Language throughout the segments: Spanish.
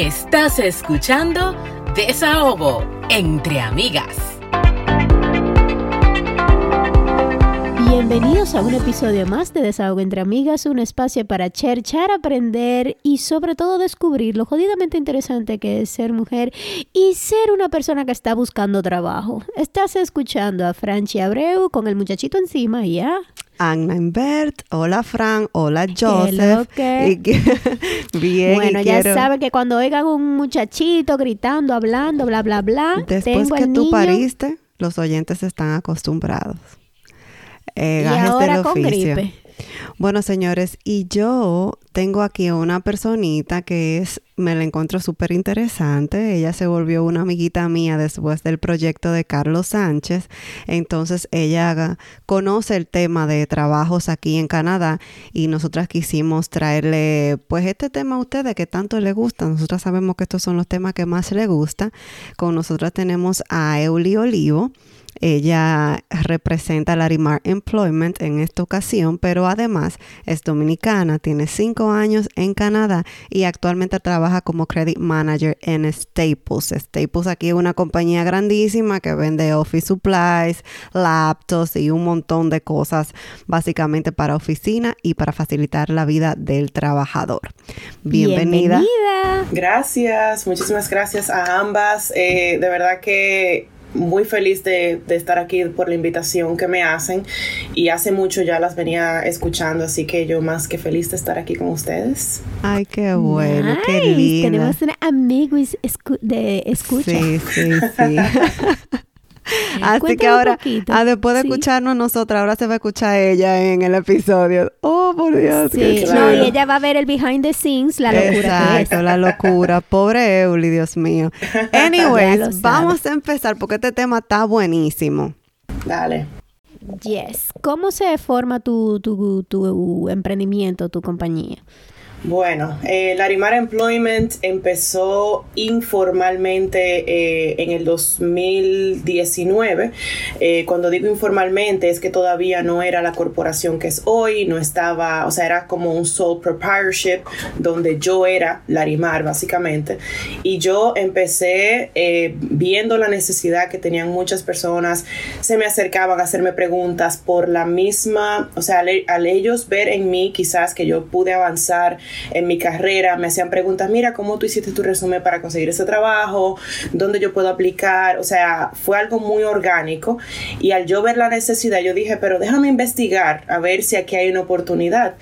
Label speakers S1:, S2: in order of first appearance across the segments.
S1: Estás escuchando Desahogo entre amigas.
S2: Bienvenidos a un episodio más de Desahogo entre Amigas, un espacio para cherchar, aprender y sobre todo descubrir lo jodidamente interesante que es ser mujer y ser una persona que está buscando trabajo. Estás escuchando a Franchi Abreu con el muchachito encima y ya.
S3: Anna Invert, hola Fran, hola Joseph.
S2: Bien. Bueno, ya saben que cuando oigan un muchachito gritando, hablando, bla, bla, bla.
S3: Después que tú pariste, los oyentes están acostumbrados.
S2: Eh, y ahora con gripe.
S3: Bueno, señores, y yo tengo aquí una personita que es, me la encuentro súper interesante. Ella se volvió una amiguita mía después del proyecto de Carlos Sánchez. Entonces ella conoce el tema de trabajos aquí en Canadá y nosotras quisimos traerle pues este tema a ustedes que tanto le gusta. Nosotras sabemos que estos son los temas que más le gusta. Con nosotras tenemos a Euli Olivo. Ella representa Larimar Employment en esta ocasión, pero además es dominicana, tiene cinco años en Canadá y actualmente trabaja como Credit Manager en Staples. Staples aquí es una compañía grandísima que vende office supplies, laptops y un montón de cosas básicamente para oficina y para facilitar la vida del trabajador. Bienvenida.
S4: Gracias, muchísimas gracias a ambas. Eh, de verdad que muy feliz de, estar aquí por la invitación que me hacen y hace mucho ya las venía escuchando, así que yo más que feliz de estar aquí con ustedes.
S3: Ay, qué bueno, qué lindo.
S2: Tenemos un amigo de escucha.
S3: Sí, sí, sí. Así que ahora, ah, después de escucharnos nosotros, ahora se va a escuchar ella en el episodio. Oh, por Dios.
S2: Sí, no, y ella va a ver el behind the scenes, la locura.
S3: Exacto, la locura. Pobre Euli, Dios mío. Anyways, vamos a empezar porque este tema está buenísimo.
S4: Dale.
S2: Yes. ¿Cómo se forma tu, tu, tu emprendimiento, tu compañía?
S4: Bueno, eh, Larimar Employment empezó informalmente eh, en el 2019. Eh, cuando digo informalmente es que todavía no era la corporación que es hoy, no estaba, o sea, era como un sole proprietorship donde yo era Larimar básicamente. Y yo empecé eh, viendo la necesidad que tenían muchas personas, se me acercaban a hacerme preguntas por la misma, o sea, al, al ellos ver en mí quizás que yo pude avanzar en mi carrera, me hacían preguntas, mira, ¿cómo tú hiciste tu resumen para conseguir ese trabajo? ¿Dónde yo puedo aplicar? O sea, fue algo muy orgánico y al yo ver la necesidad, yo dije, pero déjame investigar a ver si aquí hay una oportunidad.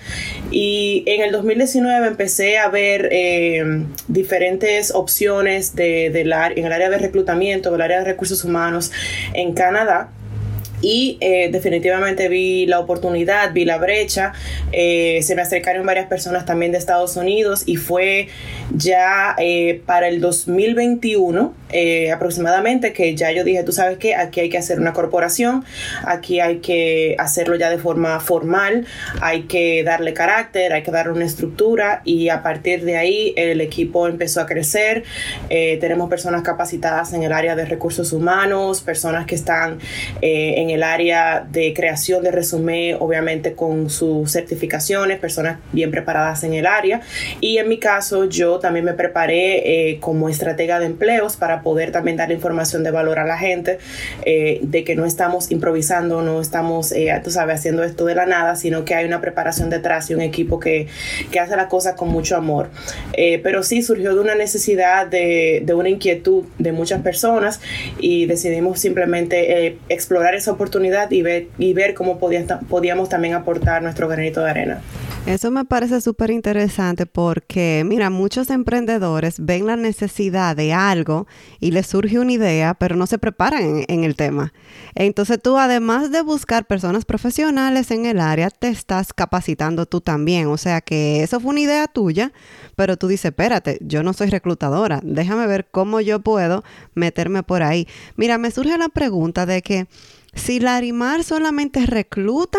S4: Y en el 2019 empecé a ver eh, diferentes opciones de, de la, en el área de reclutamiento, del área de recursos humanos en Canadá y eh, definitivamente vi la oportunidad, vi la brecha, eh, se me acercaron varias personas también de Estados Unidos y fue ya eh, para el 2021 aproximadamente que ya yo dije, tú sabes que aquí hay que hacer una corporación, aquí hay que hacerlo ya de forma formal, hay que darle carácter, hay que darle una estructura y a partir de ahí el equipo empezó a crecer, tenemos personas capacitadas en el área de recursos humanos, personas que están en en el área de creación de resumen, obviamente con sus certificaciones, personas bien preparadas en el área. Y en mi caso, yo también me preparé eh, como estratega de empleos para poder también dar información de valor a la gente, eh, de que no estamos improvisando, no estamos, eh, tú sabes, haciendo esto de la nada, sino que hay una preparación detrás y un equipo que, que hace las cosas con mucho amor. pero sí surgió de una necesidad, de, de, una inquietud de muchas personas y decidimos simplemente explorar esa oportunidad y ver, y ver cómo podíamos también aportar nuestro granito de arena.
S3: Eso me parece súper interesante porque, mira, muchos emprendedores ven la necesidad de algo y les surge una idea, pero no se preparan en, el tema. Entonces tú, además de buscar personas profesionales en el área, te estás capacitando tú también. O sea que eso fue una idea tuya, pero tú dices, espérate, yo no soy reclutadora, déjame ver cómo yo puedo meterme por ahí. Mira, me surge la pregunta de que si Larimar solamente recluta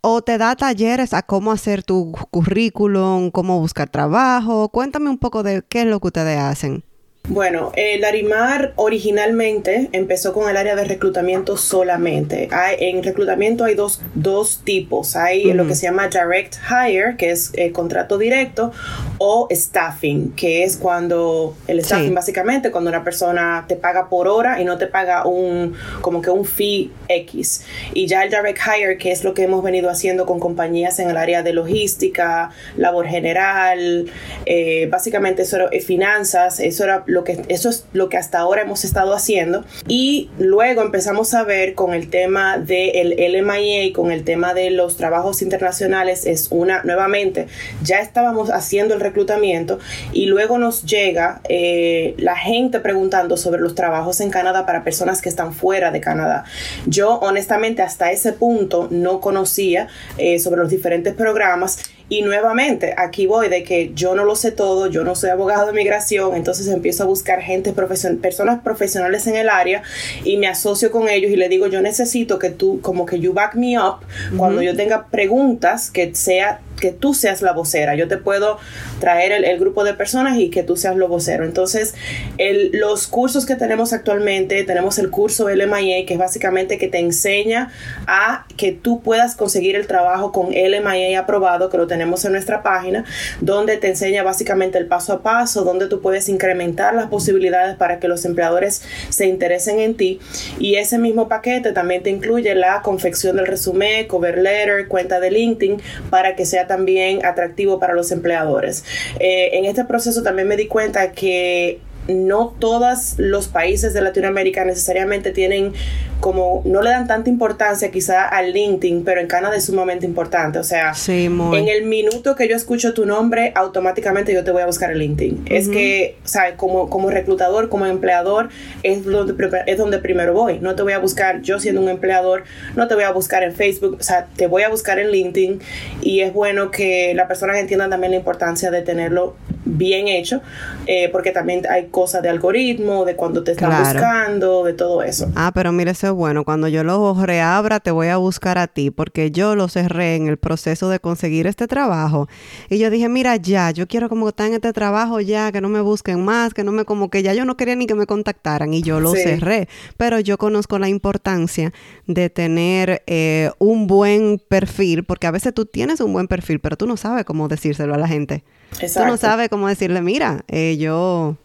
S3: o te da talleres a cómo hacer tu currículum, cómo buscar trabajo. Cuéntame un poco de qué es lo que ustedes hacen.
S4: Bueno, el Larimar originalmente empezó con el área de reclutamiento solamente. en reclutamiento hay dos, dos tipos. Hay lo que se llama direct hire, que es eh, contrato directo, o staffing, que es cuando el staffing básicamente cuando una persona te paga por hora y no te paga un como que un fee X. Y ya el direct hire, que es lo que hemos venido haciendo con compañías en el área de logística, labor general, eh, básicamente eso era, eh, finanzas, eso era lo que eso es lo que hasta ahora hemos estado haciendo y luego empezamos a ver con el tema del LMIA, con el tema de los trabajos internacionales es una nuevamente ya estábamos haciendo el reclutamiento y luego nos llega eh, la gente preguntando sobre los trabajos en Canadá para personas que están fuera de Canadá. Yo honestamente hasta ese punto no conocía eh, sobre los diferentes programas y nuevamente, aquí voy de que yo no lo sé todo, yo no soy abogado de migración, entonces empiezo a buscar gente, personas profesionales en el área y me asocio con ellos y le digo, yo necesito que tú, como que you back me up, cuando yo tenga preguntas, que sea que tú seas la vocera. Yo te puedo traer el, grupo de personas y que tú seas lo vocero. Entonces, el, los cursos que tenemos actualmente, tenemos el curso LMIA, que es básicamente que te enseña a que tú puedas conseguir el trabajo con LMIA aprobado, que lo tenemos en nuestra página, donde te enseña básicamente el paso a paso, donde tú puedes incrementar las posibilidades para que los empleadores se interesen en ti. Y ese mismo paquete también te incluye la confección del resumen, cover letter, cuenta de LinkedIn, para que sea también atractivo para los empleadores. Eh, en este proceso también me di cuenta que no todos los países de Latinoamérica necesariamente tienen como no le dan tanta importancia quizá al LinkedIn, pero en Canadá es sumamente importante. O sea, en el minuto que yo escucho tu nombre, automáticamente yo te voy a buscar el LinkedIn. Es que, o sea, como, como reclutador, como empleador, es donde, es donde primero voy. No te voy a buscar yo siendo un empleador, no te voy a buscar en Facebook, o sea, te voy a buscar en LinkedIn y es bueno que las personas entiendan también la importancia de tenerlo bien hecho, eh, porque también hay cosas de algoritmo, de cuando te están buscando, de todo eso.
S3: Ah, pero mire, eso bueno. Cuando yo lo reabra, te voy a buscar a ti, porque yo lo cerré en el proceso de conseguir este trabajo. Y yo dije, mira, ya, yo quiero como estar en este trabajo ya, que no me busquen más, que no me, como que ya yo no quería ni que me contactaran y yo lo cerré. Pero yo conozco la importancia de tener eh, un buen perfil, porque a veces tú tienes un buen perfil, pero tú no sabes cómo decírselo a la gente. Tú no sabes cómo decirle, mira, eh, yo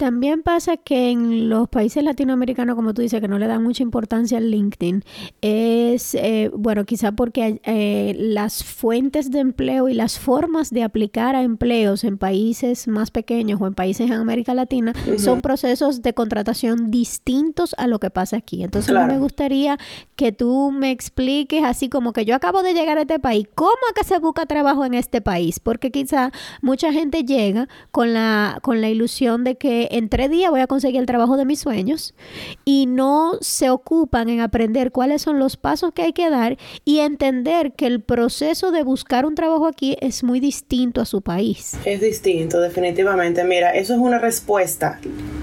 S2: también pasa que en los países latinoamericanos, como tú dices, que no le dan mucha importancia al LinkedIn, es, eh, bueno, quizá porque eh, las fuentes de empleo y las formas de aplicar a empleos en países más pequeños o en países en América Latina son procesos de contratación distintos a lo que pasa aquí. Entonces, me gustaría que tú me expliques, así como que yo acabo de llegar a este país, ¿cómo es que se busca trabajo en este país? Porque quizá mucha gente llega con la, con la ilusión de que en tres días voy a conseguir el trabajo de mis sueños y no se ocupan en aprender cuáles son los pasos que hay que dar y entender que el proceso de buscar un trabajo aquí es muy distinto a su país.
S4: Es distinto, definitivamente. Mira, eso es una respuesta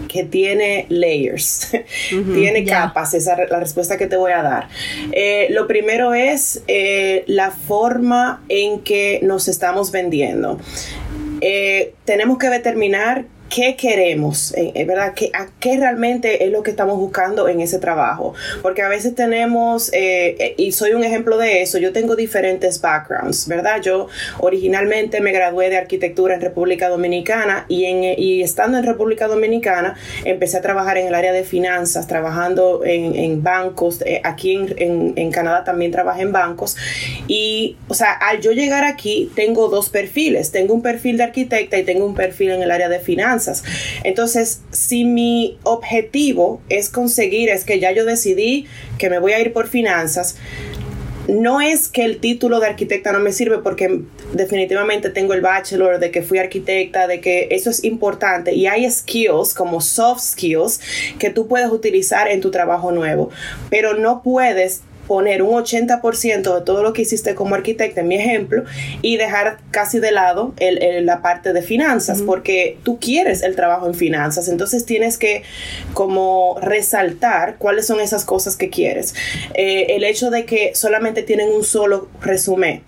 S4: que tiene layers, tiene capas, esa es la respuesta que te voy a dar. Eh, lo primero es eh, la forma en que nos estamos vendiendo. Eh, tenemos que determinar qué queremos, eh, eh, ¿verdad? ¿Qué, a ¿Qué realmente es lo que estamos buscando en ese trabajo? Porque a veces tenemos, eh, y soy un ejemplo de eso, yo tengo diferentes backgrounds, ¿verdad? Yo originalmente me gradué de arquitectura en República Dominicana y, en, y estando en República Dominicana empecé a trabajar en el área de finanzas, trabajando en, en bancos, aquí en, en, Canadá también trabajé en bancos y, o sea, al yo llegar aquí tengo dos perfiles, tengo un perfil de arquitecta y tengo un perfil en el área de finanzas entonces, si mi objetivo es conseguir, es que ya yo decidí que me voy a ir por finanzas, no es que el título de arquitecta no me sirve porque definitivamente tengo el bachelor de que fui arquitecta, de que eso es importante y hay skills como soft skills que tú puedes utilizar en tu trabajo nuevo, pero no puedes poner un 80% de todo lo que hiciste como arquitecta, en mi ejemplo, y dejar casi de lado la parte de finanzas, porque tú quieres el trabajo en finanzas, entonces tienes que como resaltar cuáles son esas cosas que quieres. Eh, el hecho de que solamente tienen un solo resumen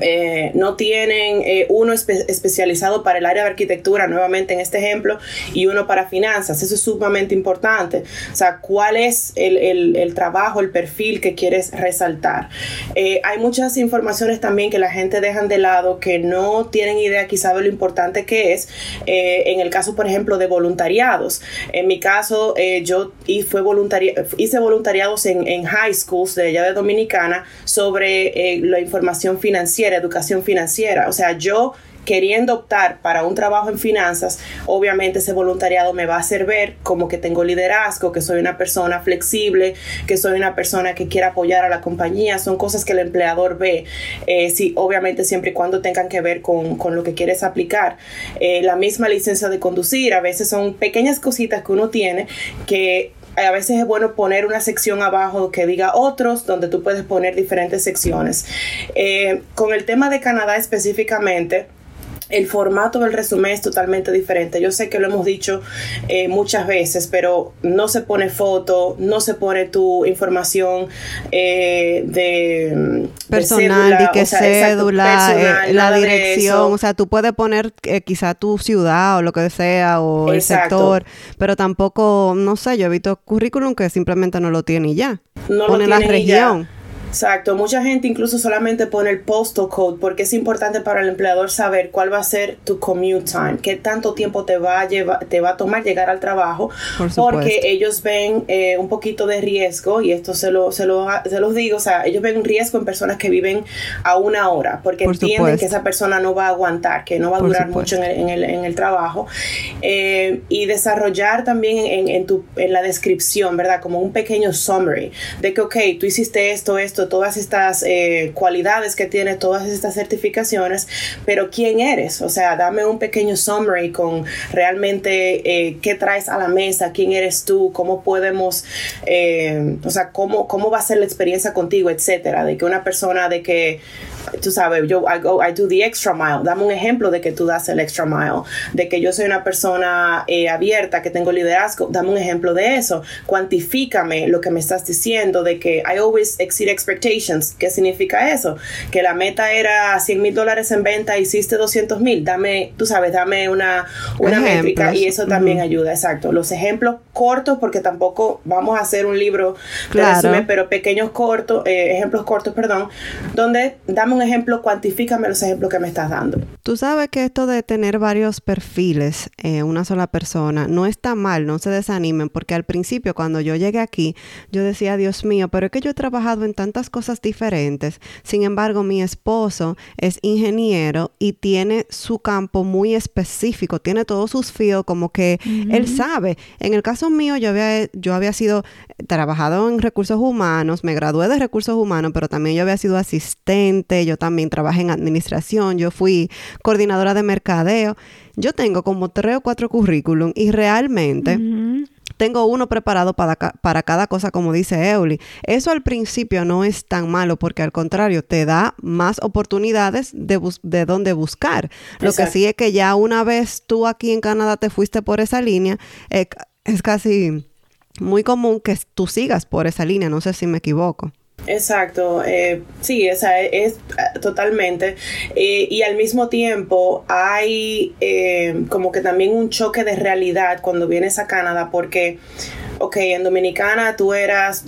S4: eh, no tienen eh, uno especializado para el área de arquitectura, nuevamente en este ejemplo, y uno para finanzas. Eso es sumamente importante. O sea, cuál es el, trabajo, el perfil que quieres resaltar. Eh, hay muchas informaciones también que la gente dejan de lado que no tienen idea quizá de lo importante que es. en el caso, por ejemplo, de voluntariados. En mi caso, yo hice voluntariados en, en, high schools de allá de Dominicana sobre la información financiera educación financiera. O sea, yo queriendo optar para un trabajo en finanzas, obviamente ese voluntariado me va a hacer ver como que tengo liderazgo, que soy una persona flexible, que soy una persona que quiere apoyar a la compañía. Son cosas que el empleador ve, eh, sí, obviamente siempre y cuando tengan que ver con, lo que quieres aplicar. Eh, la misma licencia de conducir, a veces son pequeñas cositas que uno tiene que a veces es bueno poner una sección abajo que diga otros, donde tú puedes poner diferentes secciones. Eh, con el tema de Canadá específicamente, el formato del resumen es totalmente diferente. Yo sé que lo hemos dicho eh, muchas veces, pero no se pone foto, no se pone tu información eh, de
S3: personal, de, que cédula, la dirección, o sea, tú puedes poner quizá tu ciudad o lo que sea o el sector, pero tampoco, no sé, yo he visto currículum que simplemente no lo tiene y ya. No pone la región.
S4: Exacto, mucha gente incluso solamente pone el postal code porque es importante para el empleador saber cuál va a ser tu commute time, qué tanto tiempo te va a llevar, te va a tomar llegar al trabajo, porque ellos ven eh, un poquito de riesgo y esto se lo, se lo se los digo, o sea, ellos ven un riesgo en personas que viven a una hora porque entienden que esa persona no va a aguantar, que no va a durar mucho en el, en el, trabajo. Eh, y desarrollar también en, en, tu, en la descripción, ¿verdad? Como un pequeño summary de que, ok, tú hiciste esto, esto, todas estas eh, cualidades que tienes, todas estas certificaciones, pero ¿quién eres? O sea, dame un pequeño summary con realmente eh, qué traes a la mesa, quién eres tú, cómo podemos, eh, o sea, cómo, cómo va a ser la experiencia contigo, etcétera, de que una persona de que tú sabes, yo I go, I do the extra mile. Dame un ejemplo de que tú das el extra mile, de que yo soy una persona eh, abierta, que tengo liderazgo. Dame un ejemplo de eso. Cuantifícame lo que me estás diciendo, de que I always exceed expectations. ¿Qué significa eso? Que la meta era 100 mil dólares en venta, hiciste 200 mil. Dame, tú sabes, dame una, una métrica y eso también ayuda. Exacto. Los ejemplos cortos, porque tampoco vamos a hacer un libro de resumen, pero pequeños cortos, eh, ejemplos cortos, perdón, donde dame un ejemplo, cuantifícame los ejemplos que me estás dando.
S3: Tú sabes que esto de tener varios perfiles, en eh, una sola persona, no está mal, no se desanimen, porque al principio cuando yo llegué aquí, yo decía, Dios mío, pero es que yo he trabajado en tantas cosas diferentes. Sin embargo, mi esposo es ingeniero y tiene su campo muy específico, tiene todos sus fields como que él sabe. En el caso mío, yo había, yo había sido trabajado en recursos humanos, me gradué de recursos humanos, pero también yo había sido asistente, yo también trabajé en administración, yo fui coordinadora de mercadeo. Yo tengo como tres o cuatro currículum y realmente tengo uno preparado para, para cada cosa, como dice Euli. Eso al principio no es tan malo porque al contrario te da más oportunidades de, de dónde buscar. Lo que sí es que ya una vez tú aquí en Canadá te fuiste por esa línea, eh, es casi muy común que tú sigas por esa línea, no sé si me equivoco.
S4: Exacto, eh, sí, esa es, totalmente. Eh, y al mismo tiempo hay eh, como que también un choque de realidad cuando vienes a Canadá porque ok, en Dominicana tú eras,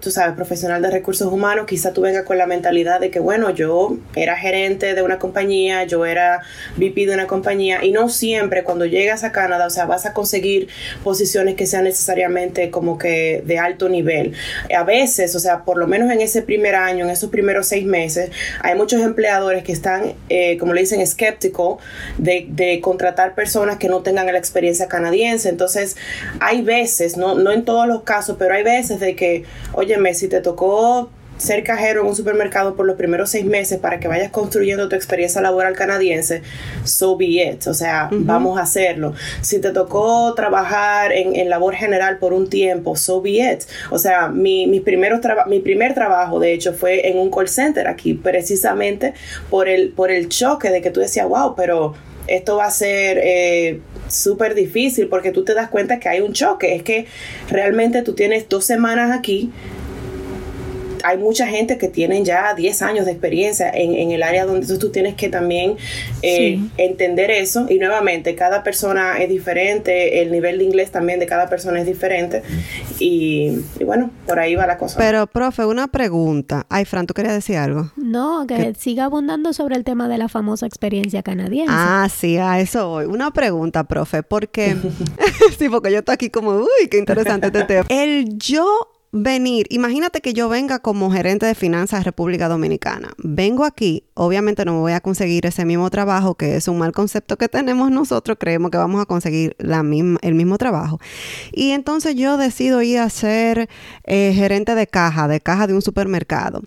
S4: tú sabes, profesional de recursos humanos, quizá tú vengas con la mentalidad de que, bueno, yo era gerente de una compañía, yo era VP de una compañía, y no siempre cuando llegas a Canadá, o sea, vas a conseguir posiciones que sean necesariamente como que de alto nivel. A veces, o sea, por lo menos en ese primer año, en esos primeros seis meses, hay muchos empleadores que están, eh, como le dicen, escépticos de, de contratar personas que no tengan la experiencia canadiense. Entonces, hay veces, no no en todos los casos, pero hay veces de que, óyeme, si te tocó ser cajero en un supermercado por los primeros seis meses para que vayas construyendo tu experiencia laboral canadiense, so be it. O sea, vamos a hacerlo. Si te tocó trabajar en, labor general por un tiempo, so be it. O sea, mi, mi, mi primer trabajo, de hecho, fue en un call center aquí, precisamente por el, por el choque de que tú decías, wow, pero esto va a ser eh, súper difícil porque tú te das cuenta que hay un choque. Es que realmente tú tienes dos semanas aquí hay mucha gente que tienen ya 10 años de experiencia en, en el área donde tú, tú tienes que también eh, entender eso. Y nuevamente, cada persona es diferente, el nivel de inglés también de cada persona es diferente. Y, y bueno, por ahí va la cosa.
S3: Pero, profe, una pregunta. Ay, Fran, ¿tú querías decir algo?
S2: No, que siga abundando sobre el tema de la famosa experiencia canadiense.
S3: Ah, sí, a eso voy. Una pregunta, profe, porque... sí, porque yo estoy aquí como, uy, qué interesante este tema. El yo venir, imagínate que yo venga como gerente de finanzas de República Dominicana. Vengo aquí, obviamente no me voy a conseguir ese mismo trabajo, que es un mal concepto que tenemos nosotros, creemos que vamos a conseguir el mismo trabajo. Y entonces yo decido ir a ser eh, gerente de caja, de caja de un supermercado.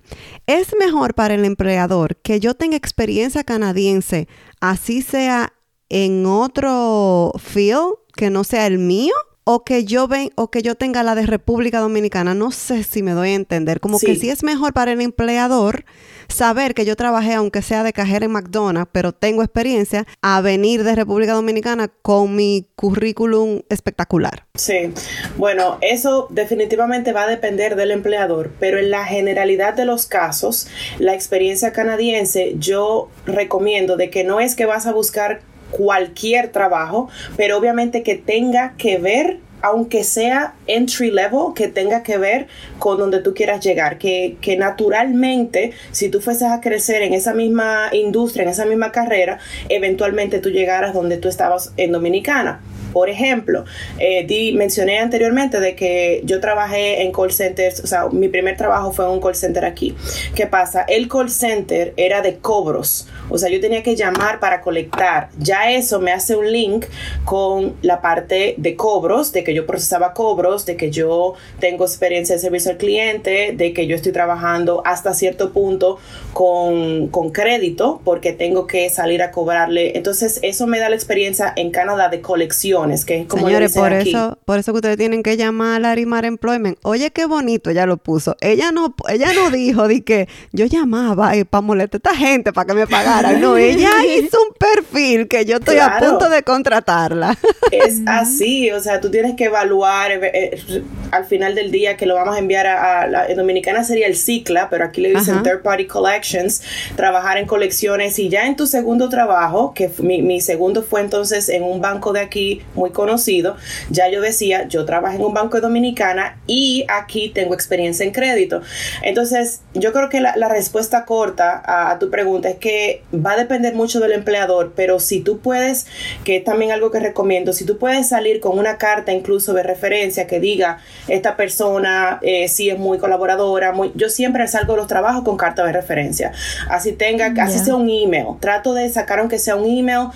S3: Es mejor para el empleador que yo tenga experiencia canadiense, así sea en otro field que no sea el mío o que yo ven o que yo tenga la de República Dominicana, no sé si me doy a entender, como que sí es mejor para el empleador saber que yo trabajé aunque sea de cajera en McDonald's, pero tengo experiencia a venir de República Dominicana con mi currículum espectacular.
S4: Sí. Bueno, eso definitivamente va a depender del empleador, pero en la generalidad de los casos, la experiencia canadiense yo recomiendo de que no es que vas a buscar cualquier trabajo, pero obviamente que tenga que ver aunque sea entry level, que tenga que ver con donde tú quieras llegar, que, que, naturalmente, si tú fueses a crecer en esa misma industria, en esa misma carrera, eventualmente tú llegaras donde tú estabas en Dominicana. Por ejemplo, eh, di, mencioné anteriormente de que yo trabajé en call centers, o sea, mi primer trabajo fue en un call center aquí. ¿Qué pasa? El call center era de cobros, o sea, yo tenía que llamar para colectar. Ya eso me hace un link con la parte de cobros, de que yo procesaba cobros, de que yo tengo experiencia de servicio al cliente, de que yo estoy trabajando hasta cierto punto con, con crédito, porque tengo que salir a cobrarle. Entonces, eso me da la experiencia en Canadá de colección que es como
S3: Señores, por eso, por eso que ustedes tienen que llamar a Larimar Employment. Oye, qué bonito, ella lo puso. Ella no, ella no dijo de que yo llamaba para molestar a esta gente para que me pagara. No, ella hizo un perfil que yo estoy a punto de contratarla.
S4: Es así, o sea, tú tienes que evaluar eh, eh, al final del día que lo vamos a enviar a, la Dominicana sería el CICLA, pero aquí le dicen Third Party Collections, trabajar en colecciones y ya en tu segundo trabajo, que mi, mi segundo fue entonces en un banco de aquí muy conocido, ya yo decía, yo trabajo en un banco de dominicana y aquí tengo experiencia en crédito. Entonces, yo creo que la, respuesta corta a, tu pregunta es que va a depender mucho del empleador, pero si tú puedes, que es también algo que recomiendo, si tú puedes salir con una carta incluso de referencia que diga, esta persona eh, sí es muy colaboradora, muy, yo siempre salgo de los trabajos con carta de referencia. Así tenga, así sea un email. Trato de sacar aunque sea un email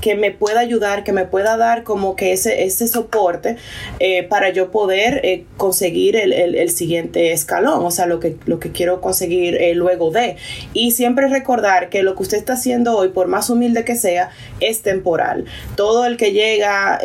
S4: que me pueda ayudar, que me pueda dar como que ese, ese soporte eh, para yo poder eh, conseguir el, el, siguiente escalón, o sea, lo que, lo que quiero conseguir eh, luego de. Y siempre recordar que lo que usted está haciendo hoy, por más humilde que sea, es temporal. Todo el que llega,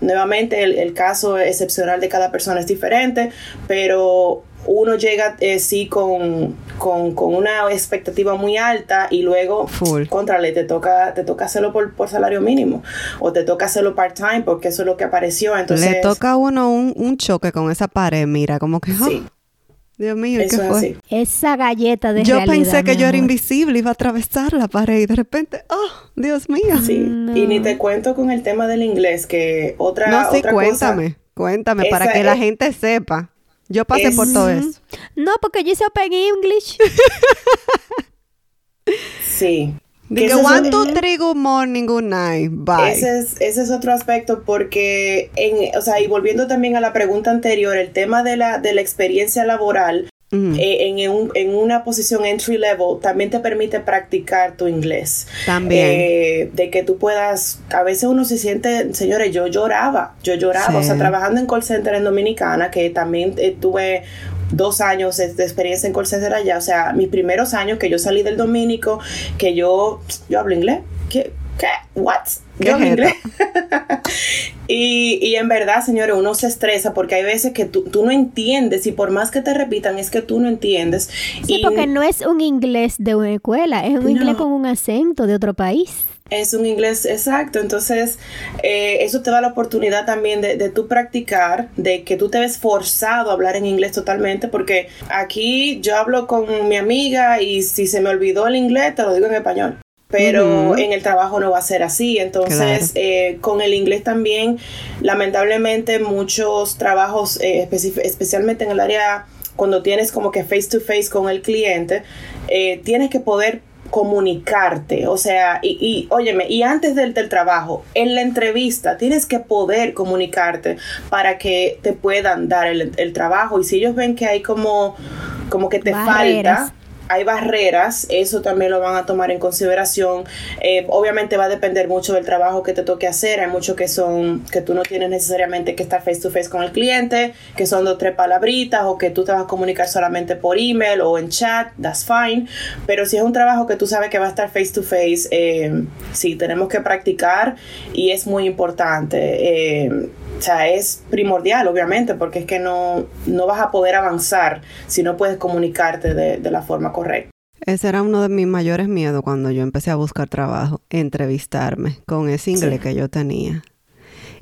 S4: nuevamente el, el caso excepcional de cada persona es diferente, pero uno llega eh, sí con, con, una expectativa muy alta y luego Full. contrale, te toca, te toca hacerlo por, por salario mínimo o te toca hacerlo part-time porque eso es lo que apareció. Entonces,
S3: Le toca a uno un, un choque con esa pared, mira, como que... Sí. Dios mío, ¿qué fue?
S2: Esa galleta de
S3: Yo pensé que yo era invisible, iba a atravesar la pared y de repente, oh, Dios mío.
S4: Sí, y ni te cuento con el tema del inglés, que otra
S3: No, sí,
S4: otra
S3: cuéntame, cuéntame, para que la gente sepa. Yo pasé por todo eso.
S2: No, porque yo hice Open English.
S4: sí.
S3: Digo, one, two, three, good morning, good night, bye.
S4: Ese es, ese es otro aspecto porque, en, o sea, y volviendo también a la pregunta anterior, el tema de la, de la experiencia laboral, eh, en, un, en, una posición entry level también te permite practicar tu inglés.
S3: También.
S4: Eh, de que tú puedas, a veces uno se siente, señores, yo lloraba, yo lloraba, o sea, trabajando en call center en Dominicana, que también eh, tuve dos años de, experiencia en call center allá, o sea, mis primeros años que yo salí del dominico, que yo, yo hablo inglés, ¿qué? ¿Qué? ¿What? Yo inglés. y, y, en verdad, señores, uno se estresa porque hay veces que tú, tú, no entiendes y por más que te repitan es que tú no entiendes.
S2: Sí, porque no es un inglés de una escuela, es un inglés con un acento de otro país.
S4: Es un inglés exacto, entonces eh, eso te da la oportunidad también de, de tú practicar, de que tú te ves forzado a hablar en inglés totalmente, porque aquí yo hablo con mi amiga y si se me olvidó el inglés, te lo digo en español pero en el trabajo no va a ser así. Entonces, eh, con el inglés también, lamentablemente, muchos trabajos, eh, especialmente en el área cuando tienes como que face to face con el cliente, eh, tienes que poder comunicarte, o sea, y, y óyeme, y antes del, del, trabajo, en la entrevista, tienes que poder comunicarte para que te puedan dar el, el trabajo. Y si ellos ven que hay como, como que te falta, hay barreras, eso también lo van a tomar en consideración. Eh, obviamente va a depender mucho del trabajo que te toque hacer. Hay muchos que son que tú no tienes necesariamente que estar face to face con el cliente, que son dos tres palabritas o que tú te vas a comunicar solamente por email o en chat, that's fine. Pero si es un trabajo que tú sabes que va a estar face to face, eh, sí tenemos que practicar y es muy importante. Eh, o sea, es primordial, obviamente, porque es que no, no vas a poder avanzar si no puedes comunicarte de, de la forma correcta.
S3: Ese era uno de mis mayores miedos cuando yo empecé a buscar trabajo, entrevistarme con ese inglés sí. que yo tenía.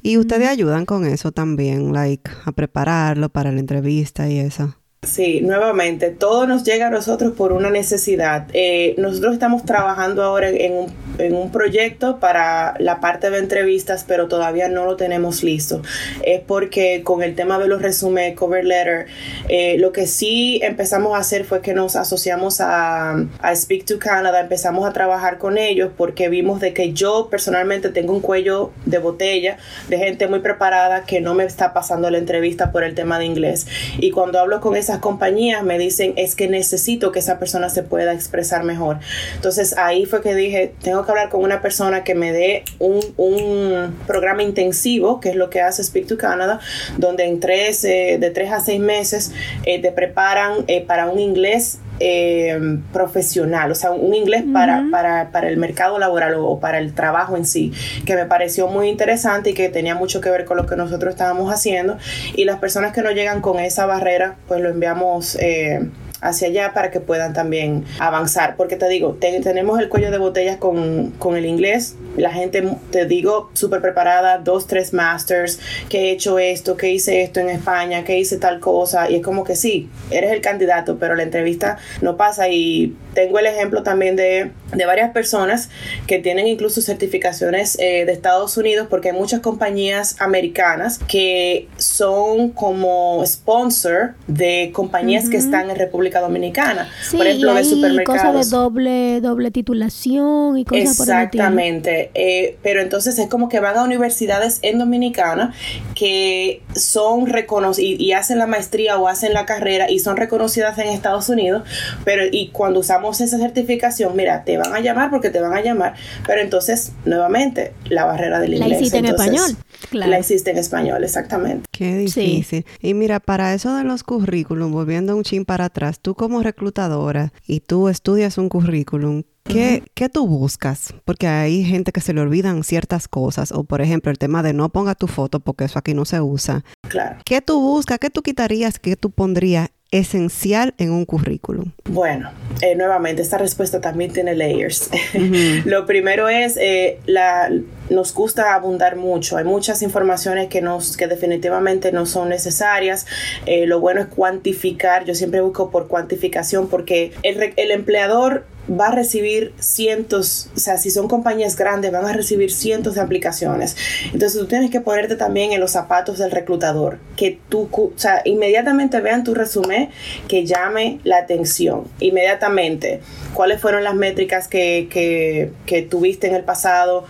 S3: Y ustedes ayudan con eso también, like, a prepararlo para la entrevista y eso.
S4: Sí, nuevamente, todo nos llega a nosotros por una necesidad. Eh, nosotros estamos trabajando ahora en un, en un, proyecto para la parte de entrevistas, pero todavía no lo tenemos listo. Es porque con el tema de los resúmenes, cover letter, eh, lo que sí empezamos a hacer fue que nos asociamos a, a Speak to Canada, empezamos a trabajar con ellos porque vimos de que yo personalmente tengo un cuello de botella de gente muy preparada que no me está pasando la entrevista por el tema de inglés. Y cuando hablo con esa compañías me dicen es que necesito que esa persona se pueda expresar mejor. Entonces ahí fue que dije, tengo que hablar con una persona que me dé un, un programa intensivo, que es lo que hace Speak to Canada, donde en tres, eh, de tres a seis meses eh, te preparan eh, para un inglés eh, profesional, o sea, un inglés uh -huh. para, para, para, el mercado laboral o, o, para el trabajo en sí, que me pareció muy interesante y que tenía mucho que ver con lo que nosotros estábamos haciendo. Y las personas que no llegan con esa barrera, pues lo enviamos. Eh, hacia allá para que puedan también avanzar. Porque te digo, te, tenemos el cuello de botellas con, con, el inglés. La gente, te digo, súper preparada, dos, tres masters, que he hecho esto, que hice esto en España, que hice tal cosa. Y es como que sí, eres el candidato, pero la entrevista no pasa. Y tengo el ejemplo también de, de varias personas que tienen incluso certificaciones eh, de Estados Unidos, porque hay muchas compañías americanas que son como sponsor de compañías uh -huh. que están en República Dominicana.
S2: Sí,
S4: por ejemplo,
S2: y
S4: de supermercados.
S2: cosas de doble, doble titulación y cosas
S4: Exactamente.
S2: Por
S4: eh, pero entonces es como que van a universidades en Dominicana que son reconocidas y, y, hacen la maestría o hacen la carrera y son reconocidas en Estados Unidos, pero y cuando usamos esa certificación, mira, te van a llamar porque te van a llamar, pero entonces, nuevamente, la barrera del inglés.
S2: La hiciste
S4: entonces,
S2: en español.
S4: Claro. La hiciste en español, exactamente.
S3: Qué difícil. Sí. Y mira, para eso de los currículum, volviendo un chin para atrás, tú como reclutadora y tú estudias un currículum, ¿Qué, uh -huh. ¿Qué, tú buscas? Porque hay gente que se le olvidan ciertas cosas. O, por ejemplo, el tema de no ponga tu foto porque eso aquí no se usa.
S4: Claro.
S3: ¿Qué tú buscas? ¿Qué tú quitarías? ¿Qué tú pondrías esencial en un currículum?
S4: Bueno, eh, nuevamente, esta respuesta también tiene layers. Uh -huh. Lo primero es, eh, la, nos gusta abundar mucho. Hay muchas informaciones que, nos, que definitivamente no son necesarias. Eh, lo bueno es cuantificar. Yo siempre busco por cuantificación porque el, el empleador va a recibir cientos, o sea, si son compañías grandes, van a recibir cientos de aplicaciones. Entonces tú tienes que ponerte también en los zapatos del reclutador, que tú, o sea, inmediatamente vean tu resumen, que llame la atención, inmediatamente. ¿Cuáles fueron las métricas que, que, que tuviste en el pasado?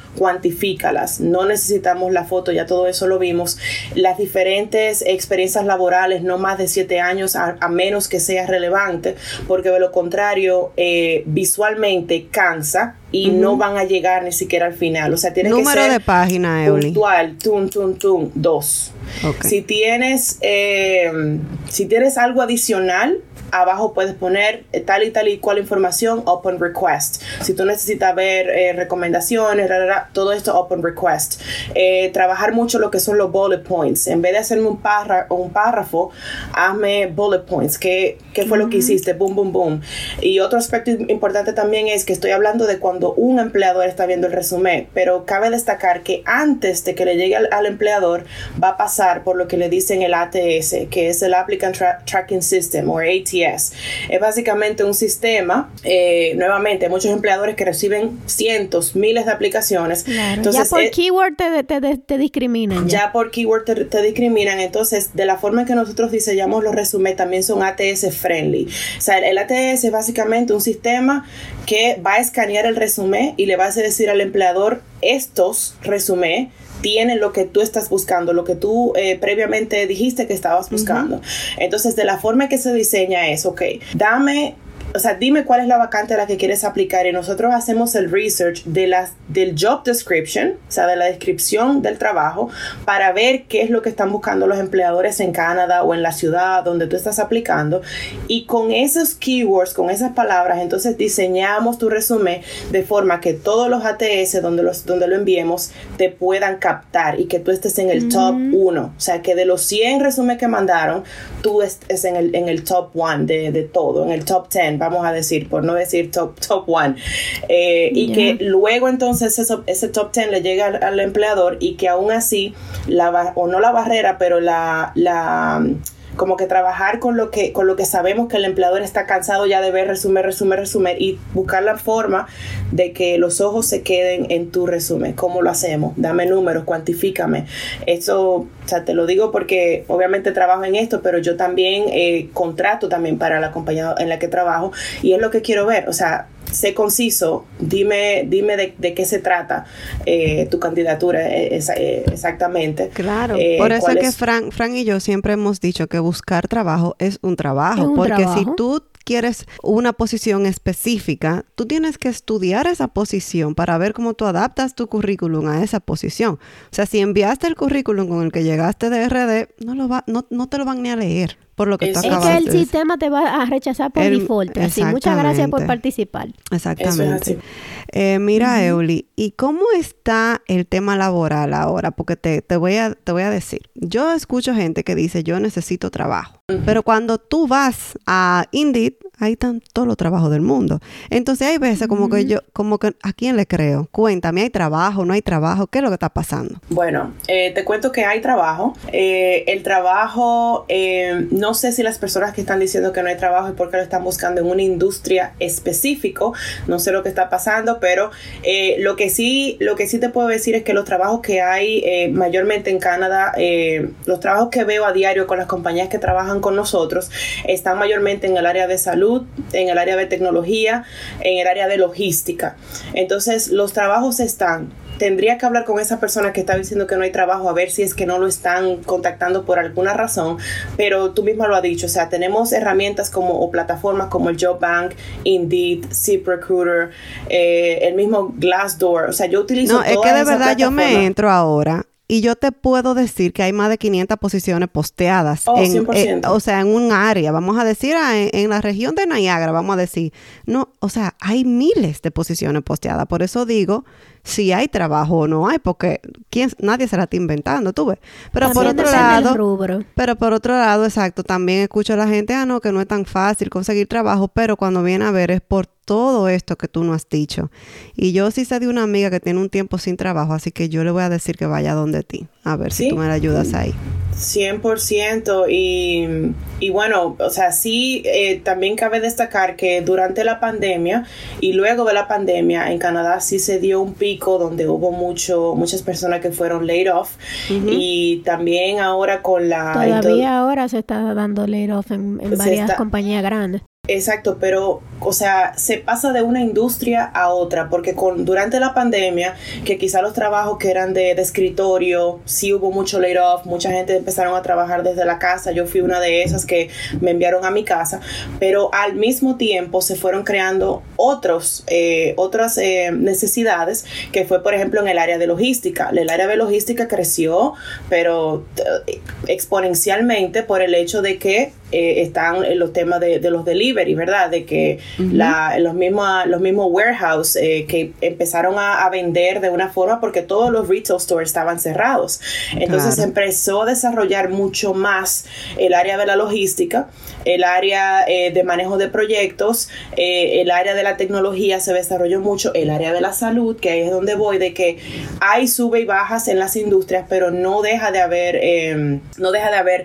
S4: No necesitamos la foto, ya todo eso lo vimos. Las diferentes experiencias laborales, no más de siete años, a, a menos que sea relevante, porque de lo contrario, eh, visualmente cansa y uh -huh. no van a llegar ni siquiera al final. O sea, tiene que ser
S3: de página,
S4: puntual, tum, tum, tum, dos. Okay. Si tienes, eh, si tienes algo adicional, abajo puedes poner eh, tal y tal y cual información open request. Si tú necesitas ver eh, recomendaciones, todo esto open request. Eh, trabajar mucho lo que son los bullet points. En vez de hacerme un, párrafo, un párrafo hazme bullet points. ¿Qué, qué fue lo que hiciste? Boom, boom, boom. Y otro aspecto importante también es que estoy hablando de cuando un empleador está viendo el resumen, pero cabe destacar que antes de que le llegue al, empleador va a pasar por lo que le dicen el ATS, que es el Applicant Tracking System o ATS. Es básicamente un sistema, eh, nuevamente, muchos empleadores que reciben cientos, miles de aplicaciones.
S2: Entonces, ya por keyword te, discriminan.
S4: Ya. por keyword te, discriminan. Entonces, de la forma en que nosotros diseñamos los resúmenes, también son ATS friendly. O sea, el ATS es básicamente un sistema que va a escanear el resumen y le va a decir al empleador estos resumés tienen lo que tú estás buscando, lo que tú eh, previamente dijiste que estabas buscando. Entonces, de la forma que se diseña es, ok, dame o sea, dime cuál es la vacante a la que quieres aplicar y nosotros hacemos el research de las, del job description, o sea, de la descripción del trabajo, para ver qué es lo que están buscando los empleadores en Canadá o en la ciudad donde tú estás aplicando. Y con esos keywords, con esas palabras, entonces diseñamos tu resumen de forma que todos los ATS donde, los, donde lo enviemos te puedan captar y que tú estés en el top 1. O sea, que de los 100 resúmenes que mandaron, tú estés en el, en el top 1 de, de todo, en el top 10 vamos a decir, por no decir top, top one, eh, y que luego entonces ese, ese top ten le llega al, empleador y que aún así, la, o no la barrera, pero la, la como que trabajar con lo que, con lo que sabemos que el empleador está cansado ya de ver resumen, resumen, resumen y buscar la forma de que los ojos se queden en tu resumen. ¿Cómo lo hacemos? Dame números, cuantifícame. Eso, o sea, te lo digo porque obviamente trabajo en esto, pero yo también eh, contrato también para la compañía en la que trabajo y es lo que quiero ver. O sea, sé conciso, dime, dime de, qué se trata eh, tu candidatura eh, eh, exactamente.
S3: Claro, por eso es que Frank, Frank y yo siempre hemos dicho que buscar trabajo es un trabajo, porque si tú quieres una posición específica, tú tienes que estudiar esa posición para ver cómo tú adaptas tu currículum a esa posición. O sea, si enviaste el currículum con el que llegaste de RD, no, lo va, no, no te lo van ni a leer por lo que
S2: es,
S3: tú
S2: Es que el sistema te va a rechazar por default. Así, muchas gracias por participar.
S3: Exactamente. Eh, mira, Euli, ¿y cómo está el tema laboral ahora? Porque te, te, voy a, te voy a decir, yo escucho gente que dice, yo necesito trabajo. Pero cuando tú vas a Indeed, ahí están todos los trabajos del mundo. Entonces hay veces como que yo, como que, ¿a quién le creo? Cuéntame, ¿hay trabajo? ¿No hay trabajo? ¿Qué es lo que está pasando?
S4: Bueno, eh, te cuento que hay trabajo. Eh, el trabajo, eh, no sé si las personas que están diciendo que no hay trabajo es porque lo están buscando en una industria específico. No sé lo que está pasando, pero lo que sí, lo que sí te puedo decir es que los trabajos que hay mayormente en Canadá, los trabajos que veo a diario con las compañías que trabajan con nosotros están mayormente en el área de salud, en el área de tecnología, en el área de logística. Entonces, los trabajos están. Tendría que hablar con esa persona que está diciendo que no hay trabajo a ver si es que no lo están contactando por alguna razón, pero tú misma lo has dicho, o sea, tenemos herramientas como o plataformas como el Job Bank, Indeed, ZipRecruiter, eh, el mismo Glassdoor, o sea, yo utilizo...
S3: No, es que de verdad yo me entro ahora y yo te puedo decir que hay más de 500 posiciones posteadas.
S4: Oh,
S3: en, eh, o sea, en un área. Vamos a decir, ah, en, la región de Niagara, vamos a decir. No, o sea, hay miles de posiciones posteadas. Por eso digo si hay trabajo o no hay, porque ¿quién, nadie se la está inventando, tú ves. Pero por otro lado, pero por otro lado, exacto, también escucho a la gente, ah, no, que no es tan fácil conseguir trabajo, pero cuando viene a ver es por todo esto que tú no has dicho. Y yo sí sé de una amiga que tiene un tiempo sin trabajo, así que yo le voy a decir que vaya donde ti, a ver si tú me la ayudas ahí.
S4: 100% y, y bueno, o sea, sí, eh, también cabe destacar que durante la pandemia y luego de la pandemia en Canadá sí se dio un pico donde hubo mucho, muchas personas que fueron laid off y también ahora con la...
S2: Todavía ahora se está dando laid off en, varias compañías grandes.
S4: Exacto, pero o sea, se pasa de una industria a otra, porque con, durante la pandemia, que quizá los trabajos que eran de, escritorio, sí hubo mucho laid off, mucha gente empezaron a trabajar desde la casa, yo fui una de esas que me enviaron a mi casa, pero al mismo tiempo se fueron creando otros, eh, otras eh, necesidades, que fue por ejemplo en el área de logística. El área de logística creció, pero eh, exponencialmente por el hecho de que eh, están los temas de, los delivery, ¿verdad? De que la, los, mismos, los mismos warehouse eh, que empezaron a, vender de una forma porque todos los retail stores estaban cerrados. Entonces empezó a desarrollar mucho más el área de la logística, el área eh, de manejo de proyectos, el área de la tecnología se desarrolló mucho, el área de la salud, que ahí es donde voy, de que hay sube y bajas en las industrias, pero no deja de haber, em, no deja de haber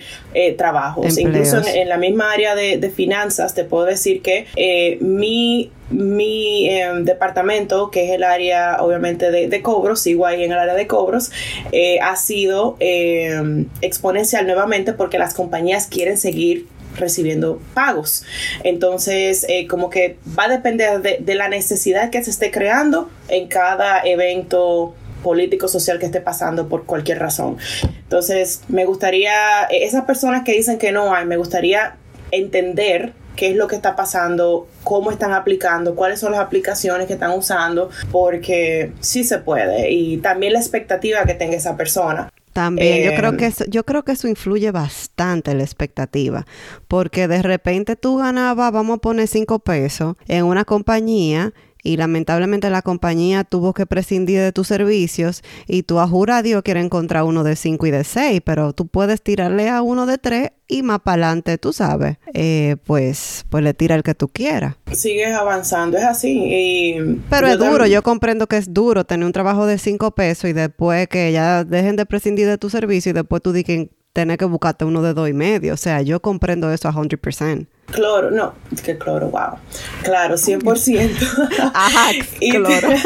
S4: trabajos. Incluso en, en la misma área de, finanzas, te puedo decir que eh, mi mi em, departamento, que es el área obviamente de, cobros, sigo ahí en el área de cobros, eh, ha sido em, exponencial nuevamente porque las compañías quieren seguir recibiendo pagos. Entonces, eh, como que va a depender de, de, la necesidad que se esté creando en cada evento político, social que esté pasando por cualquier razón. Entonces, me gustaría, esas personas que dicen que no hay, me gustaría entender qué es lo que está pasando, cómo están aplicando, cuáles son las aplicaciones que están usando, porque sí se puede y también la expectativa que tenga esa persona.
S3: También, yo creo eh, que eso, yo creo que eso influye bastante la expectativa, porque de repente tú ganabas, vamos a poner cinco pesos en una compañía y lamentablemente la compañía tuvo que prescindir de tus servicios y tú a jura Dios quieres encontrar uno de 5 y de 6, pero tú puedes tirarle a uno de 3 y más para adelante, tú sabes, eh, pues, pues le tira el que tú quieras.
S4: Sigues avanzando, es así.
S3: pero es duro, yo comprendo que es duro tener un trabajo de 5 pesos y después que ya dejen de prescindir de tu servicio y después tú dices tener que buscarte uno de dos y medio. O sea, yo comprendo eso a 100%.
S4: Cloro, no, que cloro, wow. Claro, 100%.
S3: Ajá,
S4: y
S3: cloro.
S4: Te,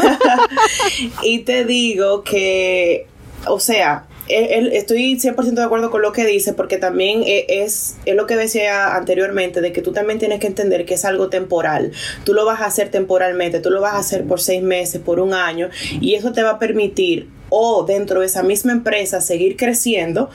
S4: y te digo que, o sea, estoy 100% de acuerdo con lo que dice, porque también e, es, es lo que decía anteriormente, de que tú también tienes que entender que es algo temporal. Tú lo vas a hacer temporalmente, tú lo vas a hacer por seis meses, por un año, y eso te va a permitir o dentro de esa misma empresa seguir creciendo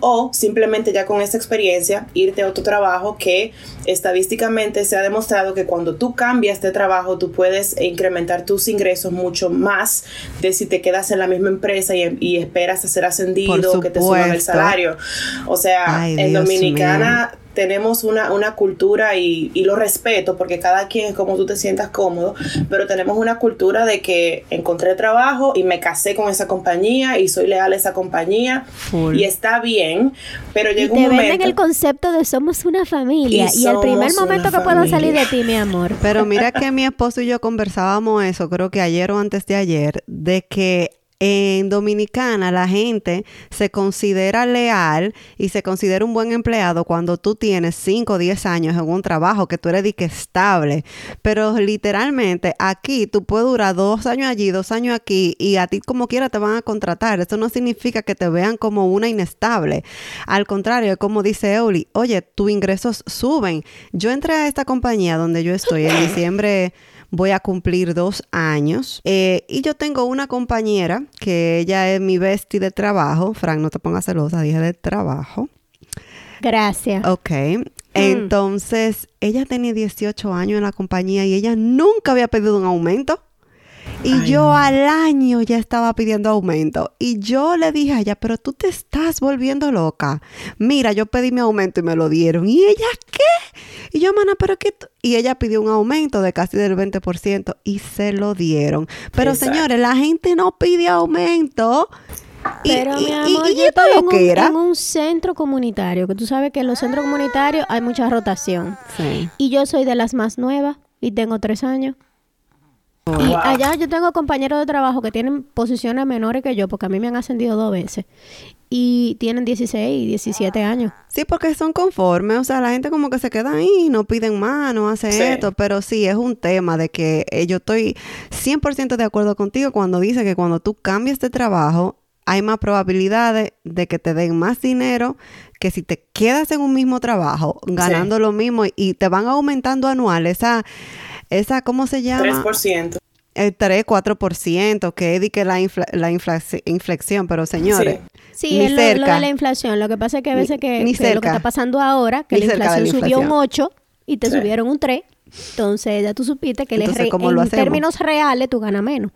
S4: o simplemente ya con esta experiencia irte a otro trabajo que estadísticamente se ha demostrado que cuando tú cambias de trabajo tú puedes incrementar tus ingresos mucho más de si te quedas en la misma empresa y, esperas a ser ascendido o que te suban el salario. O sea, en Dominicana tenemos una, una cultura y, y, lo respeto porque cada quien es como tú te sientas cómodo, pero tenemos una cultura de que encontré trabajo y me casé con esa compañía y soy leal a esa compañía y está bien, pero llega un momento... venden
S2: el concepto de somos una familia y, el primer momento que puedo salir de ti, mi amor.
S3: Pero mira que mi esposo y yo conversábamos eso, creo que ayer o antes de ayer, de que en Dominicana la gente se considera leal y se considera un buen empleado cuando tú tienes 5 o 10 años en un trabajo que tú eres de que estable. Pero literalmente aquí tú puedes durar dos años allí, dos años aquí y a ti como quiera te van a contratar. Eso no significa que te vean como una inestable. Al contrario, como dice Euli, oye, tus ingresos suben. Yo entré a esta compañía donde yo estoy en diciembre voy a cumplir dos años. Eh, y yo tengo una compañera que ella es mi bestie de trabajo. Frank, no te pongas celosa, dije de trabajo.
S2: Gracias.
S3: Ok. Mm. Entonces, ella tenía 18 años en la compañía y ella nunca había pedido un aumento. Y yo al año ya estaba pidiendo aumento. Y yo le dije a ella, pero tú te estás volviendo loca. Mira, yo pedí mi aumento y me lo dieron. ¿Y ella qué? Y yo, mana, pero qué... Y ella pidió un aumento de casi del 20% y se lo dieron. Pero señores, la gente no pide aumento.
S2: Pero mi amor, yo estoy en un, en un, centro comunitario, que tú sabes que en los centros comunitarios hay mucha rotación. Sí. Y yo soy de las más nuevas y tengo tres años. Y allá yo tengo compañeros de trabajo que tienen posiciones menores que yo, porque a mí me han ascendido dos veces. Y tienen 16 y 17 años.
S3: Sí, porque son conformes. O sea, la gente como que se queda ahí, no piden más, no hace esto. Pero sí, es un tema de que eh, yo estoy 100% de acuerdo contigo cuando dice que cuando tú cambias de trabajo, hay más probabilidades de que te den más dinero que si te quedas en un mismo trabajo, ganando lo mismo y te van aumentando anuales. O sea, esa, ¿cómo se llama?
S4: 3%.
S3: El 3, 4%, que es que la, la inflexión, pero señores.
S2: Sí, es lo, de la inflación. Lo que pasa es que a veces que, lo que está pasando ahora, que la inflación, subió un 8 y te subieron un 3, entonces ya tú supiste que en términos reales tú ganas menos.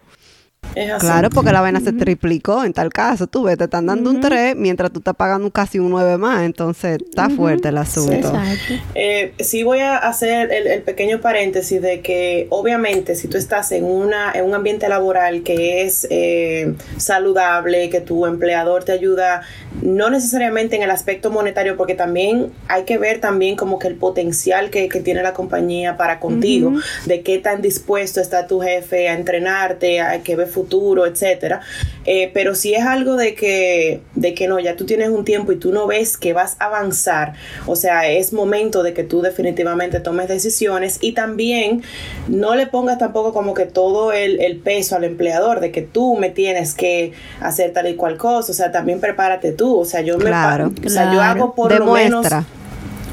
S3: Claro, porque la vaina se triplicó en tal caso. Tú ves, te están dando un 3 mientras tú estás pagando casi un 9 más. Entonces está fuerte el asunto.
S4: Sí, eh, sí voy a hacer el, pequeño paréntesis de que obviamente si tú estás en, una, en un ambiente laboral que es eh, saludable, que tu empleador te ayuda, no necesariamente en el aspecto monetario, porque también hay que ver también como que el potencial que, tiene la compañía para contigo, de qué tan dispuesto está tu jefe a entrenarte, a que ve futuro, etcétera. Eh, pero si es algo de que, de que no, ya tú tienes un tiempo y tú no ves que vas a avanzar, o sea, es momento de que tú definitivamente tomes decisiones y también no le pongas tampoco como que todo el, peso al empleador de que tú me tienes que hacer tal y cual cosa, o sea, también prepárate tú, o sea, yo me, o sea, yo hago por lo menos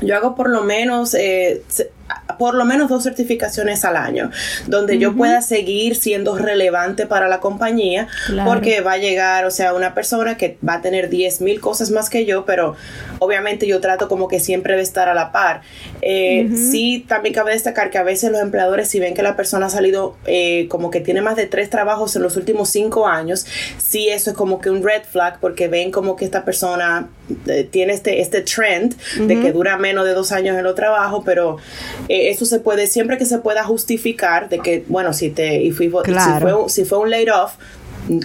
S4: yo hago por lo menos eh, por lo menos dos certificaciones al año, donde yo pueda seguir siendo relevante para la compañía, porque va a llegar, o sea, una persona que va a tener 10 mil cosas más que yo, pero obviamente yo trato como que siempre de estar a la par. Eh, sí, también cabe destacar que a veces los empleadores, si ven que la persona ha salido eh, como que tiene más de tres trabajos en los últimos cinco años, sí, eso es como que un red flag, porque ven como que esta persona tiene este, este trend de que dura menos de dos años en los trabajos, pero eso se puede, siempre que se pueda justificar de que, bueno, si te y fui, si, fue, si fue un laid off,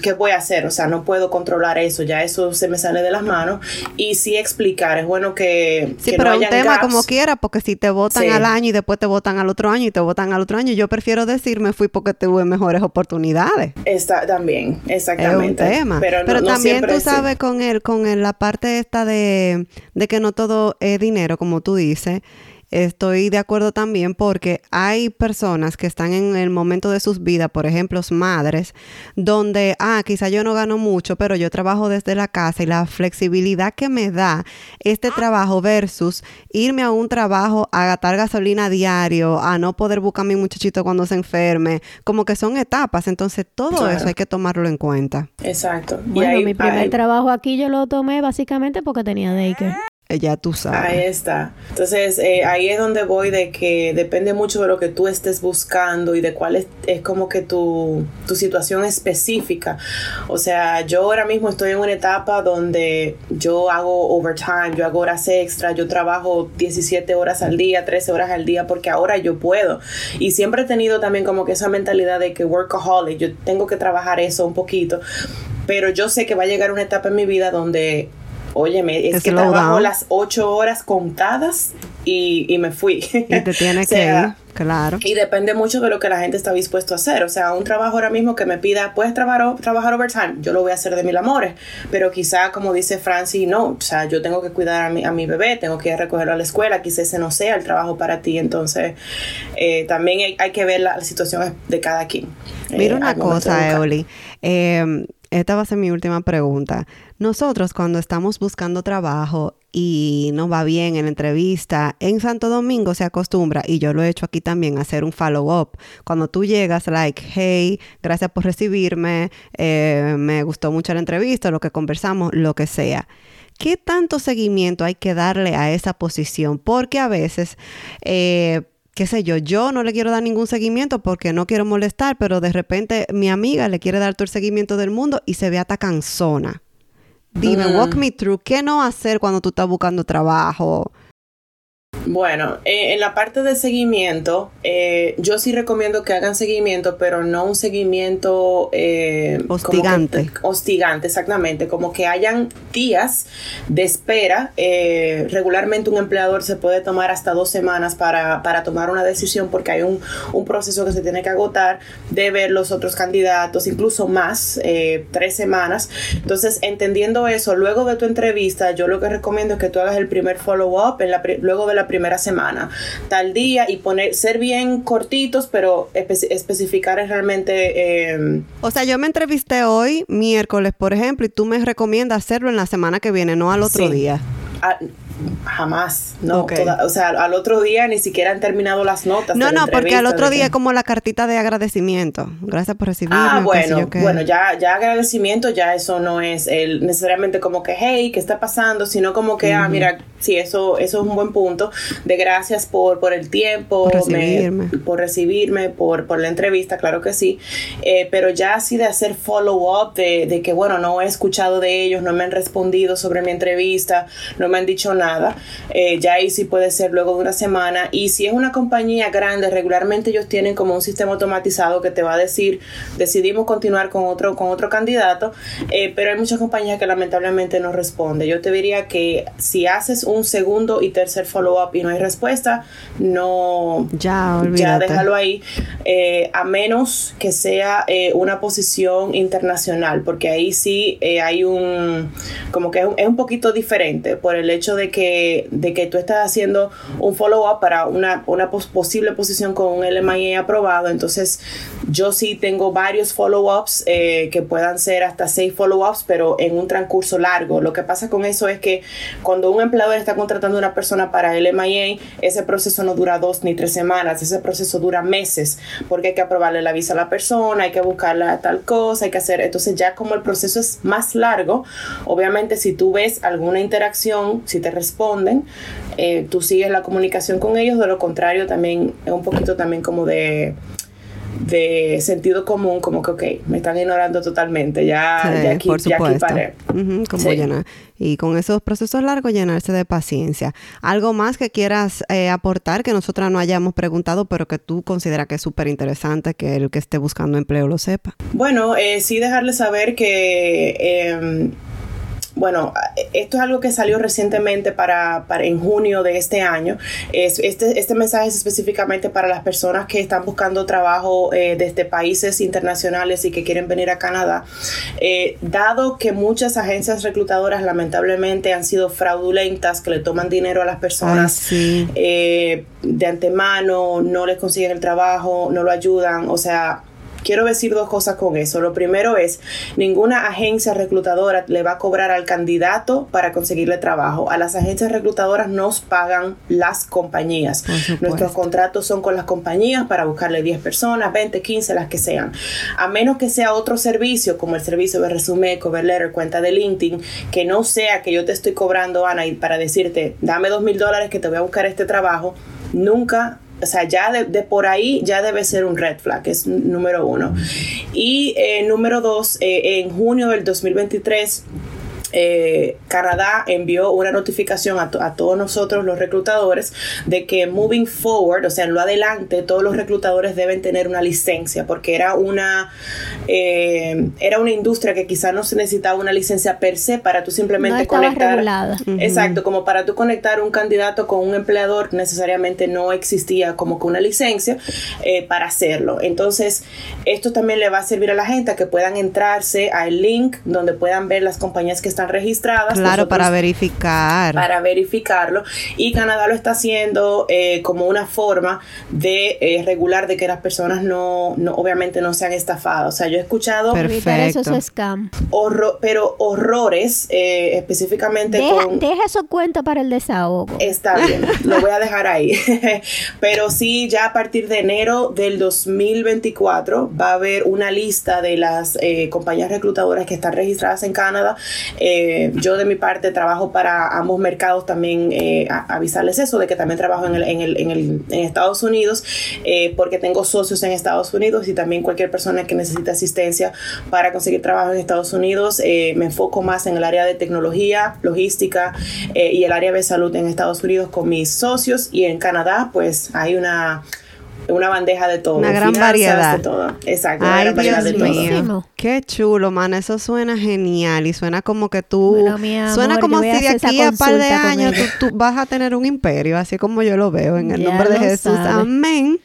S4: ¿qué voy a hacer? O sea, no puedo controlar eso, ya eso se me sale de las manos. Y sí explicar, es bueno que.
S3: Sí, pero un tema como quiera, porque si te votan al año y después te votan al otro año y te votan al otro año, yo prefiero decir me fui porque tuve mejores oportunidades.
S4: Está también, exactamente.
S3: Es un tema. Pero, también tú sabes con él, con la parte esta de, de que no todo es dinero, como tú dices. Estoy de acuerdo también porque hay personas que están en el momento de sus vidas, por ejemplo, madres, donde, ah, quizá yo no gano mucho, pero yo trabajo desde la casa y la flexibilidad que me da este trabajo versus irme a un trabajo a gastar gasolina diario, a no poder buscar a mi muchachito cuando se enferme, como que son etapas, entonces todo eso hay que tomarlo en cuenta.
S4: Exacto.
S2: Bueno, mi primer trabajo aquí yo lo tomé básicamente porque tenía daycare.
S3: Ya tú sabes.
S4: Ahí está. Entonces, eh, ahí es donde voy de que depende mucho de lo que tú estés buscando y de cuál es, es, como que tu, tu situación específica. O sea, yo ahora mismo estoy en una etapa donde yo hago overtime, yo hago horas extra, yo trabajo 17 horas al día, 13 horas al día, porque ahora yo puedo. Y siempre he tenido también como que esa mentalidad de que workaholic, yo tengo que trabajar eso un poquito. Pero yo sé que va a llegar una etapa en mi vida donde Óyeme, es, que trabajo las ocho horas contadas y, y me fui.
S3: Y te tienes que ir, claro.
S4: Y depende mucho de lo que la gente está dispuesto a hacer. O sea, un trabajo ahora mismo que me pida, puedes trabajar, trabajar overtime, yo lo voy a hacer de mil amores. Pero quizá, como dice Francis, no, o sea, yo tengo que cuidar a mi, a mi bebé, tengo que ir a recogerlo a la escuela, quizá ese no sea el trabajo para ti. Entonces, eh, también hay, que ver la, situación de cada quien.
S3: Mira eh, una cosa, Eoli. Eh, esta va a ser mi última pregunta. Nosotros cuando estamos buscando trabajo y nos va bien en la entrevista, en Santo Domingo se acostumbra, y yo lo he hecho aquí también, hacer un follow-up. Cuando tú llegas, like, hey, gracias por recibirme, eh, me gustó mucho la entrevista, lo que conversamos, lo que sea. ¿Qué tanto seguimiento hay que darle a esa posición? Porque a veces... Eh, qué sé yo, yo no le quiero dar ningún seguimiento porque no quiero molestar, pero de repente mi amiga le quiere dar todo el seguimiento del mundo y se ve hasta cansona. Dime, walk me through, ¿qué no hacer cuando tú estás buscando trabajo?
S4: Bueno, eh, en la parte de seguimiento, eh, yo sí recomiendo que hagan seguimiento, pero no un seguimiento
S3: eh, hostigante.
S4: hostigante, exactamente. Como que hayan días de espera. regularmente un empleador se puede tomar hasta dos semanas para, para tomar una decisión porque hay un, un, proceso que se tiene que agotar de ver los otros candidatos, incluso más, tres semanas. Entonces, entendiendo eso, luego de tu entrevista, yo lo que recomiendo es que tú hagas el primer follow-up luego de la primera primera semana, tal día y poner, ser bien cortitos, pero especificar realmente...
S3: Em, o sea, yo me entrevisté hoy, miércoles, por ejemplo, y tú me recomiendas hacerlo en la semana que viene, no al otro día.
S4: Ah, jamás, no, o sea, al otro día ni siquiera han terminado las notas.
S3: No, no, porque al otro día es como la cartita de agradecimiento. Gracias por recibirme.
S4: Ah, bueno, bueno, ya, ya agradecimiento, ya eso no es el, necesariamente como que, hey, ¿qué está pasando? Sino como que, ah, mira, sí, eso, eso es un buen punto de gracias por, por el tiempo,
S3: por recibirme,
S4: por, recibirme por, por, la entrevista, claro que sí, eh, pero ya así de hacer follow-up, de, de que, bueno, no he escuchado de ellos, no me han respondido sobre mi entrevista, no me han dicho nada, eh, ya ahí sí puede ser luego de una semana. Y si es una compañía grande, regularmente ellos tienen como un sistema automatizado que te va a decir, decidimos continuar con otro, con otro candidato, eh, pero hay muchas compañías que lamentablemente no responden. Yo te diría que si haces un segundo y tercer follow-up y no hay respuesta, no,
S3: ya,
S4: ya déjalo ahí, eh, a menos que sea una posición internacional, porque ahí sí hay un, como que es un, es un poquito diferente por el hecho de que, de que tú estás haciendo un follow-up para una, una posible posición con un LMIA aprobado. Entonces, yo sí tengo varios follow-ups eh, que puedan ser hasta seis follow-ups, pero en un transcurso largo. Lo que pasa con eso es que cuando un empleador está contratando a una persona para el MIA, ese proceso no dura dos ni tres semanas, ese proceso dura meses, porque hay que aprobarle la visa a la persona, hay que buscarla tal cosa, hay que hacer. Entonces, ya como el proceso es más largo, obviamente, si tú ves alguna interacción, si te responden, eh, tú sigues la comunicación con ellos, de lo contrario también es un poquito también como de de sentido común, como que, ok, me están ignorando totalmente, ya, aquí, ya aquí paré.
S3: como llenar. Y con esos procesos largos, llenarse de paciencia. ¿Algo más que quieras eh, aportar que nosotras no hayamos preguntado, pero que tú consideras que es súper interesante que el que esté buscando empleo lo sepa?
S4: Bueno, eh, sí dejarle saber que em, bueno, esto es algo que salió recientemente para, en junio de este año. Es, este, este mensaje es específicamente para las personas que están buscando trabajo eh, desde países internacionales y que quieren venir a Canadá. Eh, dado que muchas agencias reclutadoras lamentablemente han sido fraudulentas, que le toman dinero a las personas eh, de antemano, no les consiguen el trabajo, no lo ayudan, o sea, quiero decir dos cosas con eso. Lo primero es, ninguna agencia reclutadora le va a cobrar al candidato para conseguirle trabajo. A las agencias reclutadoras nos pagan las compañías. Nuestros contratos son con las compañías para buscarle 10 personas, 20, 15, las que sean. A menos que sea otro servicio, como el servicio de resumen, cover letter, cuenta de LinkedIn, que no sea que yo te estoy cobrando, Ana, y para decirte, dame dos mil dólares que te voy a buscar este trabajo, nunca o sea, ya de, por ahí ya debe ser un red flag, es número uno. Y eh, número dos, eh, en junio del 2023 eh, Canadá envió una notificación a, todos nosotros los reclutadores de que moving forward, o sea, en lo adelante, todos los reclutadores deben tener una licencia porque era una eh, era una industria que quizás no se necesitaba una licencia per se para tú simplemente
S2: no
S4: conectar.
S2: Regulada.
S4: Exacto, como para tú conectar un candidato con un empleador necesariamente no existía como que una licencia eh, para hacerlo. Entonces, esto también le va a servir a la gente a que puedan entrarse al link donde puedan ver las compañías que están registradas.
S3: Claro, para verificar.
S4: Para verificarlo. Y Canadá lo está haciendo eh, como una forma de eh, regular de que las personas no, no, obviamente no sean estafadas. O sea, yo he escuchado...
S2: Perfecto. Eso es scam.
S4: pero horrores, eh, específicamente
S2: deja,
S4: con...
S2: Deja eso cuenta para el desahogo.
S4: Está bien, lo voy a dejar ahí. pero sí, ya a partir de enero del 2024 va a haber una lista de las compañías reclutadoras que están registradas en Canadá eh, yo de mi parte trabajo para ambos mercados también eh, avisarles eso, de que también trabajo en, el, en, el, en, el, en Estados Unidos, eh, porque tengo socios en Estados Unidos y también cualquier persona que necesite asistencia para conseguir trabajo en Estados Unidos. me enfoco más en el área de tecnología, logística y el área de salud en Estados Unidos con mis socios y en Canadá pues hay una una bandeja de todo.
S3: Una gran variedad.
S4: De todo. Exacto, una gran variedad de todo.
S3: Qué chulo, man. Eso suena genial y suena como que tú. suena como si de aquí a un par de años tú, vas a tener un imperio, así como yo lo veo en el nombre de Jesús. Amén.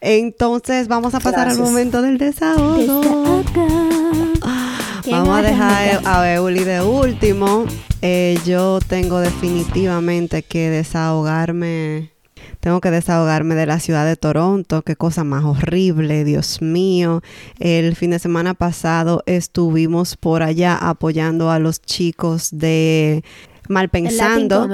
S3: Entonces, vamos a pasar al momento del desahogo. Vamos a dejar a Beuli de último. Eh, yo tengo definitivamente que desahogarme tengo que desahogarme de la ciudad de Toronto, qué cosa más horrible, Dios mío. El fin de semana pasado estuvimos por allá apoyando a los chicos de Malpensando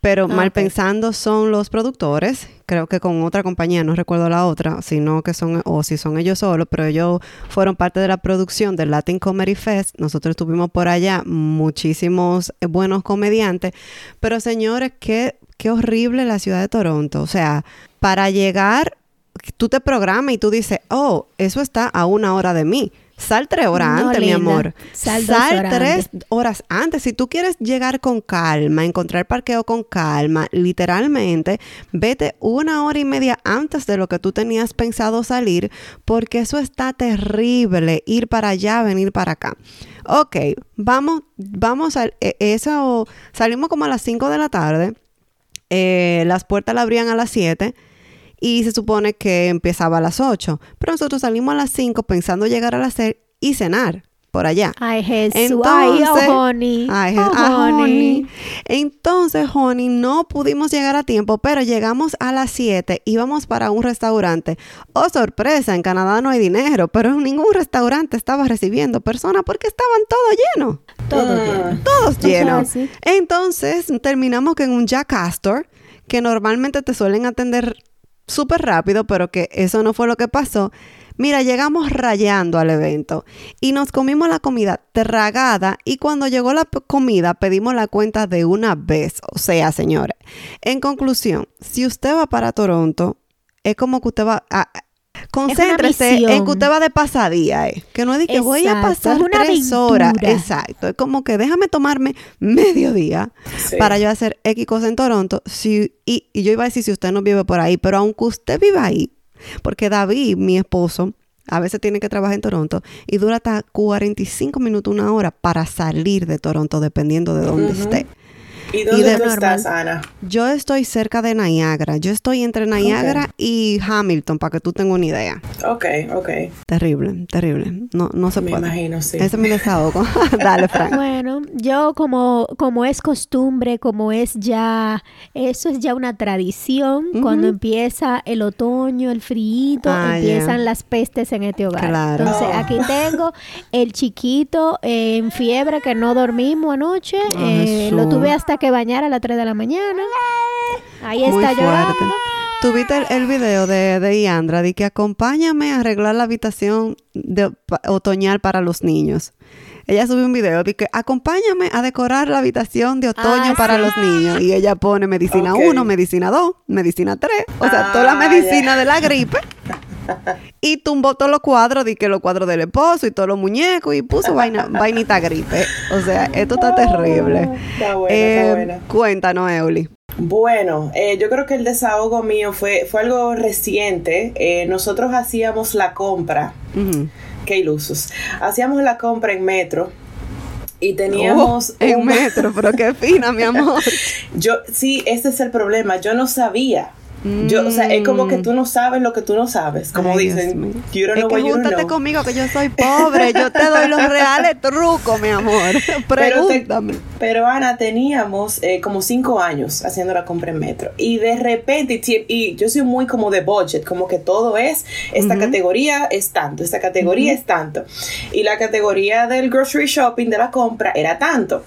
S3: Pero
S2: Ah,
S3: mal
S2: ok.
S3: pensando son los productores, creo que con otra compañía, no recuerdo la otra, sino que son, o si son ellos solos, pero ellos fueron parte de la producción del Latin Comedy Fest. Nosotros estuvimos por allá, muchísimos eh, buenos comediantes. Pero señores, qué, qué horrible la ciudad de Toronto. O sea, para llegar, tú te programas y tú dices, oh, eso está a una hora de mí. Sal tres horas
S2: No,
S3: antes, mi amor.
S2: Sal horas
S3: tres
S2: antes.
S3: horas antes. Si tú quieres llegar con calma, encontrar parqueo con calma, literalmente, vete una hora y media antes de lo que tú tenías pensado salir, porque eso está terrible, ir para allá, venir para acá. Ok, vamos, vamos a e- eso, salimos como a las 5 de la tarde, eh, las puertas la abrían a las 7 y se supone que empezaba a las 8, pero nosotros salimos a las 5 pensando llegar a las 6 y cenar por allá.
S2: Ay, Jesús.
S3: Entonces,
S2: ay, oh, honey.
S3: Ay,
S2: Oh,
S3: ah,
S2: honey.
S3: honey. Entonces, honey, no pudimos llegar a tiempo, pero llegamos a las 7, íbamos para un restaurante. Oh, sorpresa, en Canadá no hay dinero, pero ningún restaurante estaba recibiendo personas porque estaban todos llenos.
S2: Todo
S4: Mm.
S2: lleno.
S3: Todos llenos. Entonces, terminamos que en un Jack Astor, que normalmente te suelen atender súper rápido, pero que eso no fue lo que pasó. Mira, llegamos rayando al evento y nos comimos la comida tragada y cuando llegó la comida pedimos la cuenta de una vez. O sea, señores, en conclusión, si usted va para Toronto, es como que usted va a... Concéntrese en que usted va de pasadía, eh. Que no es de que voy a pasar
S2: una
S3: tres horas. Exacto. Es como que déjame tomarme medio día
S4: Sí.
S3: para yo hacer X cosa en Toronto. Si, y, y yo iba a decir si usted no vive por ahí, pero aunque usted viva ahí, porque David, mi esposo, a veces tiene que trabajar en Toronto y dura hasta 45 minutos, una hora para salir de Toronto, dependiendo de dónde esté.
S4: ¿Y dónde
S3: de
S4: tú
S2: normal.
S4: estás, Ana?
S3: Yo estoy cerca de Niagara. Yo estoy entre Niagara y Hamilton, para que tú tengas una idea.
S4: Ok, ok.
S3: Terrible, terrible. No, no se
S4: Me
S3: puede.
S4: imagino, sí.
S3: Ese es mi desahogo. Dale, Frank.
S2: Bueno, yo como, como es costumbre, como es ya, eso es ya una tradición, cuando empieza el otoño, el frío,
S3: Ah,
S2: empiezan las pestes en este hogar.
S3: Claro.
S2: Entonces,
S4: Oh.
S2: aquí tengo el chiquito eh, en fiebre que no dormimos anoche, eh, lo tuve hasta que bañar a las 3 de la mañana. Ahí
S3: Muy
S2: está
S3: fuerte.
S2: llorando.
S3: Tuviste el, el video de, de Iandra de que acompáñame a arreglar la habitación de, pa- otoñal para los niños. Ella subió un video de que acompáñame a decorar la habitación de otoño
S2: Ah,
S3: para
S2: sí.
S3: los niños. Y ella pone medicina
S4: Ok.
S3: 1, medicina 2, medicina 3. O sea, toda la
S4: Ah,
S3: medicina
S4: ya.
S3: de la gripe. Y tumbó todos los cuadros, de que los cuadros del esposo y todos los muñecos y puso vaina, vainita gripe. O sea, esto está terrible.
S4: Está buena,
S3: Eh,
S4: está buena.
S3: Cuéntanos, Euli.
S4: Bueno, eh, yo creo que el desahogo mío fue, fue algo reciente. Eh, nosotros hacíamos la compra, qué ilusos, hacíamos la compra en metro y teníamos...
S3: Oh, en
S4: un-
S3: metro, pero qué fina, mi amor.
S4: Yo, sí, ese es el problema, yo no sabía. Yo, o sea, es como que tú no sabes lo que tú no sabes. Como
S3: Mm. Ay,
S4: dicen, you don't
S3: es que
S4: what you don't know.
S3: conmigo que yo soy pobre, yo te doy los reales trucos, mi amor.
S4: Pero, te-
S3: Pregúntame.
S4: pero Ana, teníamos eh, como cinco años haciendo la compra en metro. Y de repente, y, y yo soy muy como de budget, como que todo es, esta categoría es tanto, esta categoría es tanto. Y la categoría del grocery shopping de la compra era tanto.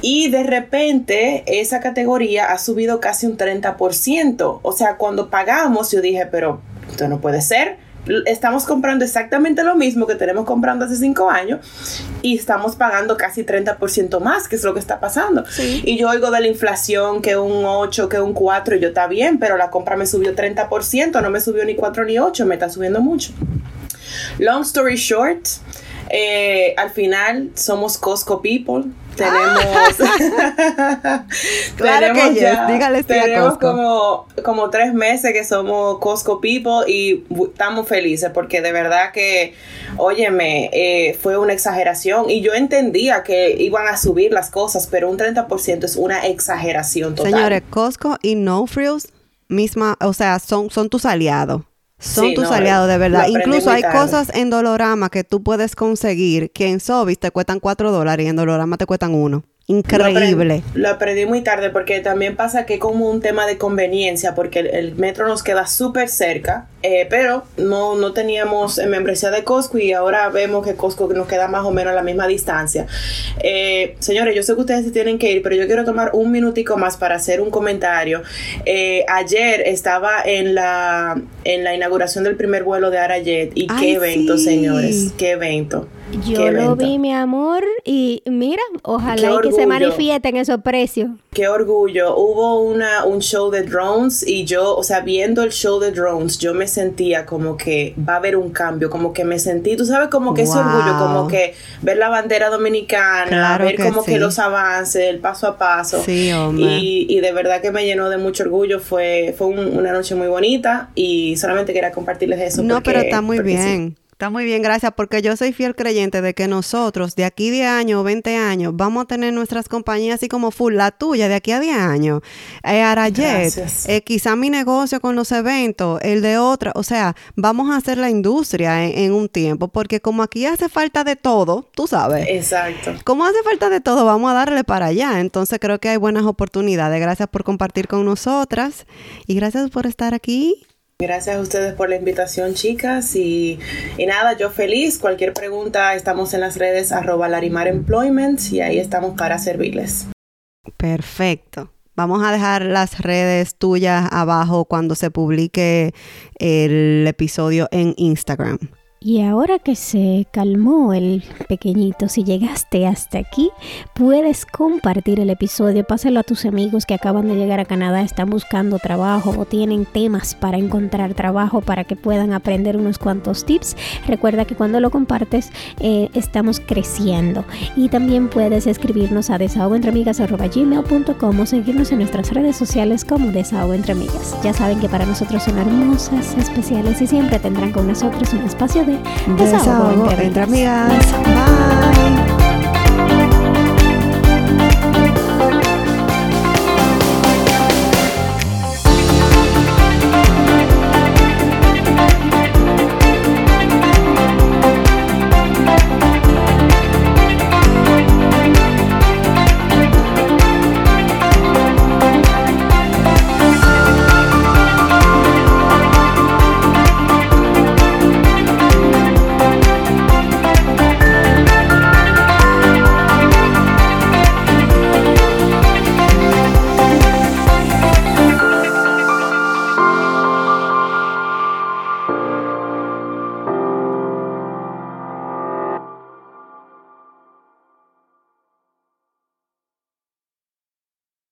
S4: Y de repente esa categoría ha subido casi un 30%. O sea, cuando pagamos, yo dije, pero esto no puede ser. Estamos comprando exactamente lo mismo que tenemos comprando hace cinco años y estamos pagando casi 30% más, que es lo que está pasando. Y yo oigo de la inflación que un 8, que un 4, y yo está bien, pero la compra me subió 30%, no me subió ni 4 ni 8, me está subiendo mucho. Long story short, eh, al final somos Costco people. Tenemos.
S3: Claro que yes, dígale
S4: tenemos
S3: Costco.
S4: como, como tres meses que somos Costco people y estamos felices porque de verdad que, óyeme, eh, fue una exageración y yo entendía que iban a subir las cosas, pero un 30% es una exageración total.
S3: Señores, Costco y No Frills, misma, o sea, son, son tus aliados. Son
S4: Sí,
S3: tus
S4: no,
S3: aliados, de verdad. Incluso hay
S4: tarde.
S3: cosas en Dolorama que tú puedes conseguir que en Sobis te cuestan 4 dólares y en Dolorama te cuestan 1. Increíble.
S4: Lo aprendí, muy tarde porque también pasa que como un tema de conveniencia, porque el, metro nos queda súper cerca, eh, pero no, no teníamos membresía de Costco y ahora vemos que Costco nos queda más o menos a la misma distancia. Eh, señores, yo sé que ustedes se tienen que ir, pero yo quiero tomar un minutico más para hacer un comentario. Eh, ayer estaba en la, en la inauguración del primer vuelo de Arayet y qué evento, señores, qué evento.
S2: Yo lo vi, mi amor, y mira, ojalá que se manifiesten esos precios.
S4: Qué orgullo. Hubo una, un show de drones y yo, o sea, viendo el show de drones, yo me sentía como que va a haber un cambio, como que me sentí, tú sabes, como que ese orgullo, como que ver la bandera dominicana, ver como que los avances, el paso a paso.
S3: Sí,
S4: y, y, de verdad que me llenó de mucho orgullo. Fue, fue una noche muy bonita y solamente quería compartirles eso.
S3: No, pero está muy bien. Está muy bien, gracias, porque yo soy fiel creyente de que nosotros de aquí 10 años o 20 años vamos a tener nuestras compañías así como full, la tuya de aquí a 10 años, eh, Arayet, eh, quizá mi negocio con los eventos, el de otra, o sea, vamos a hacer la industria en, en, un tiempo, porque como aquí hace falta de todo, tú sabes.
S4: Exacto.
S3: Como hace falta de todo, vamos a darle para allá, entonces creo que hay buenas oportunidades. Gracias por compartir con nosotras y gracias por estar aquí.
S4: Gracias a ustedes por la invitación, chicas. Y, nada, yo feliz. Cualquier pregunta, estamos en las redes arroba Larimar y ahí estamos para servirles.
S3: Perfecto. Vamos a dejar las redes tuyas abajo cuando se publique el episodio en Instagram.
S2: Y ahora que se calmó el pequeñito, si llegaste hasta aquí, puedes compartir el episodio, pásalo a tus amigos que acaban de llegar a Canadá, están buscando trabajo o tienen temas para encontrar trabajo para que puedan aprender unos cuantos tips. Recuerda que cuando lo compartes eh, estamos creciendo. Y también puedes escribirnos a desahogoentreamigas.gmail.com o seguirnos en nuestras redes sociales como Desahogo Entre. Ya saben que para nosotros son hermosas, especiales y siempre tendrán con nosotros un espacio de
S3: Desahogo, entre amigas. Bye.